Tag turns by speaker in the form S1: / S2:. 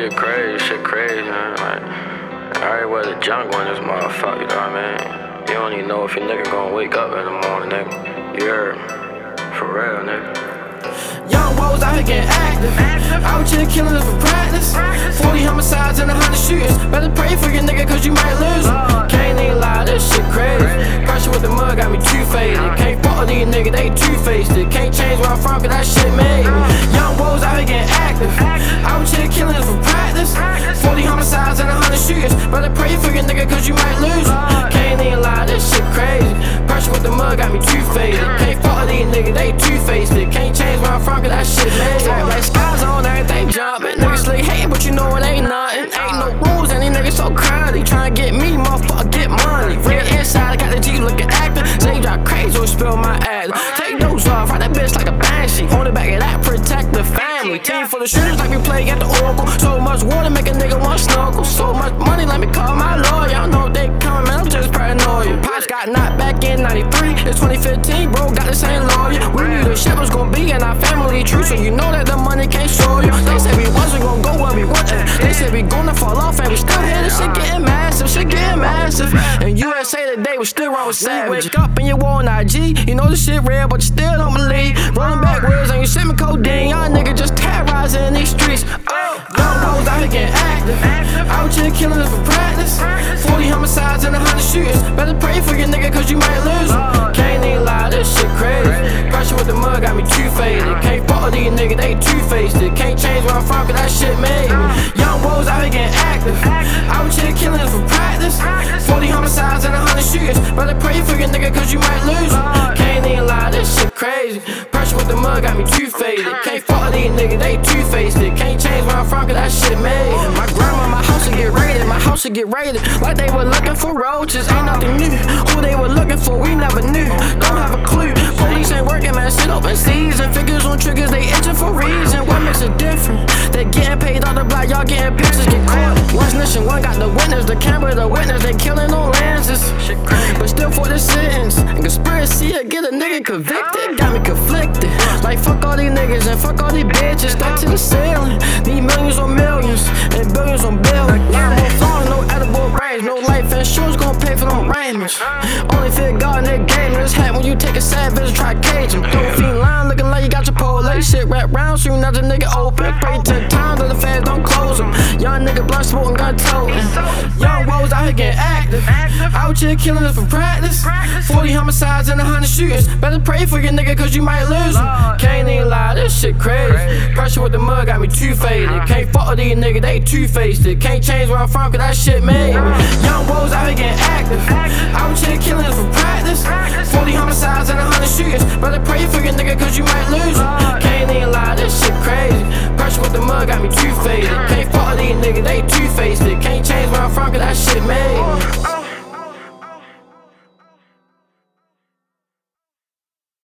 S1: shit crazy, shit crazy, man. Like, I already was a junk one this motherfucker, you know what I mean? You don't even know if your nigga gonna wake up in the morning, nigga. You? For real, nigga.
S2: Young woes out here getting active. Out here killing us for practice. 40 homicides and 100 shooters. Better pray for your nigga, cause you might lose him. Can't even lie, this shit crazy. Pressure with the mud got me too faded. Can't fuck with these niggas, they two faced it. Can't change where I'm from, cause that shit made me. Young woes out here getting active. Out here killing pray for your nigga, cause you might lose. Can't even lie, this shit crazy. Pressure with the mud got me too faded. Can't fuck with these niggas, they two faced it. Can't change where I'm from, cause that shit me. Like skies on everything jumping. Niggas slick hating, but you know it ain't nothing. Ain't no rules, and these niggas so crowded. Tryna get me, motherfucker, get money. Real inside, I got the G looking. Say you drive crazy or spill my ass. Take those off, ride that bitch like a banshee. On the back of that, protect the family. Team full of shooters like we play at the Oracle. So much water make a nigga. So much money, let me call my lawyer. I know they coming, man, I'm just paranoid. Pops got knocked back in 93. It's 2015, bro, got the same lawyer. We knew the shit was gonna be in our family tree, so you know that the money can't show you. They said we wasn't gonna go where we wanted. They said we gonna fall off, and we still here. This shit getting massive, shit getting massive. And USA today was still wrong with savage. Wake up and you on IG, you know the shit real, but you still don't believe. Rolling backwards and you sipping codeine, killing us for practice. 40 homicides and 100 shooters. Better pray for your nigga, cause you might lose. him. Can't even lie, this shit crazy. Pressure with the mud got me too faded. Can't fuck with these niggas, they two faced. Can't change where I'm from, cause that shit made me. Young woes out here getting active. Out here killing us for practice. 40 homicides and 100 shooters. Better pray for your nigga, cause you might lose. him. Can't even lie, this shit crazy. Pressure with the mud got me too faded. Can't fuck with these niggas, they two faced. Can't should get raided. Like they were looking for roaches. Ain't nothing new. Who they were looking for, we never knew. Don't have a clue. Police ain't working, man. Shit open season. Figures on triggers, they itching for reason. What makes it different? They getting paid on the block, y'all getting pictures, get caught. One's mission, one got the witness, the camera, the witness. They killing on lenses. But still for the sentence. And conspiracy to get a nigga convicted got me conflicted. Like fuck all these niggas and fuck all these bitches. Stuck to the ceiling. Need millions on millions and billions on billions. Arrangements. Only fear God in that game. This hat when you take a savage, try cage him. Don't fiend line looking like you got your pole. Shit wrap round, soon as a nigga open. Pray ten times that the fans don't close him. Young nigga blunt smoking, gun toting. Young woes out here getting active. Out here killing us for practice. 40 homicides and 100 shooters. Better pray for your nigga, cause you might lose him. Can't even lie, this shit crazy. Pressure with the mud got me too faded. Can't fuck with these niggas, they two faced. Can't change where I'm from, cause that shit made. Young woes out here getting active.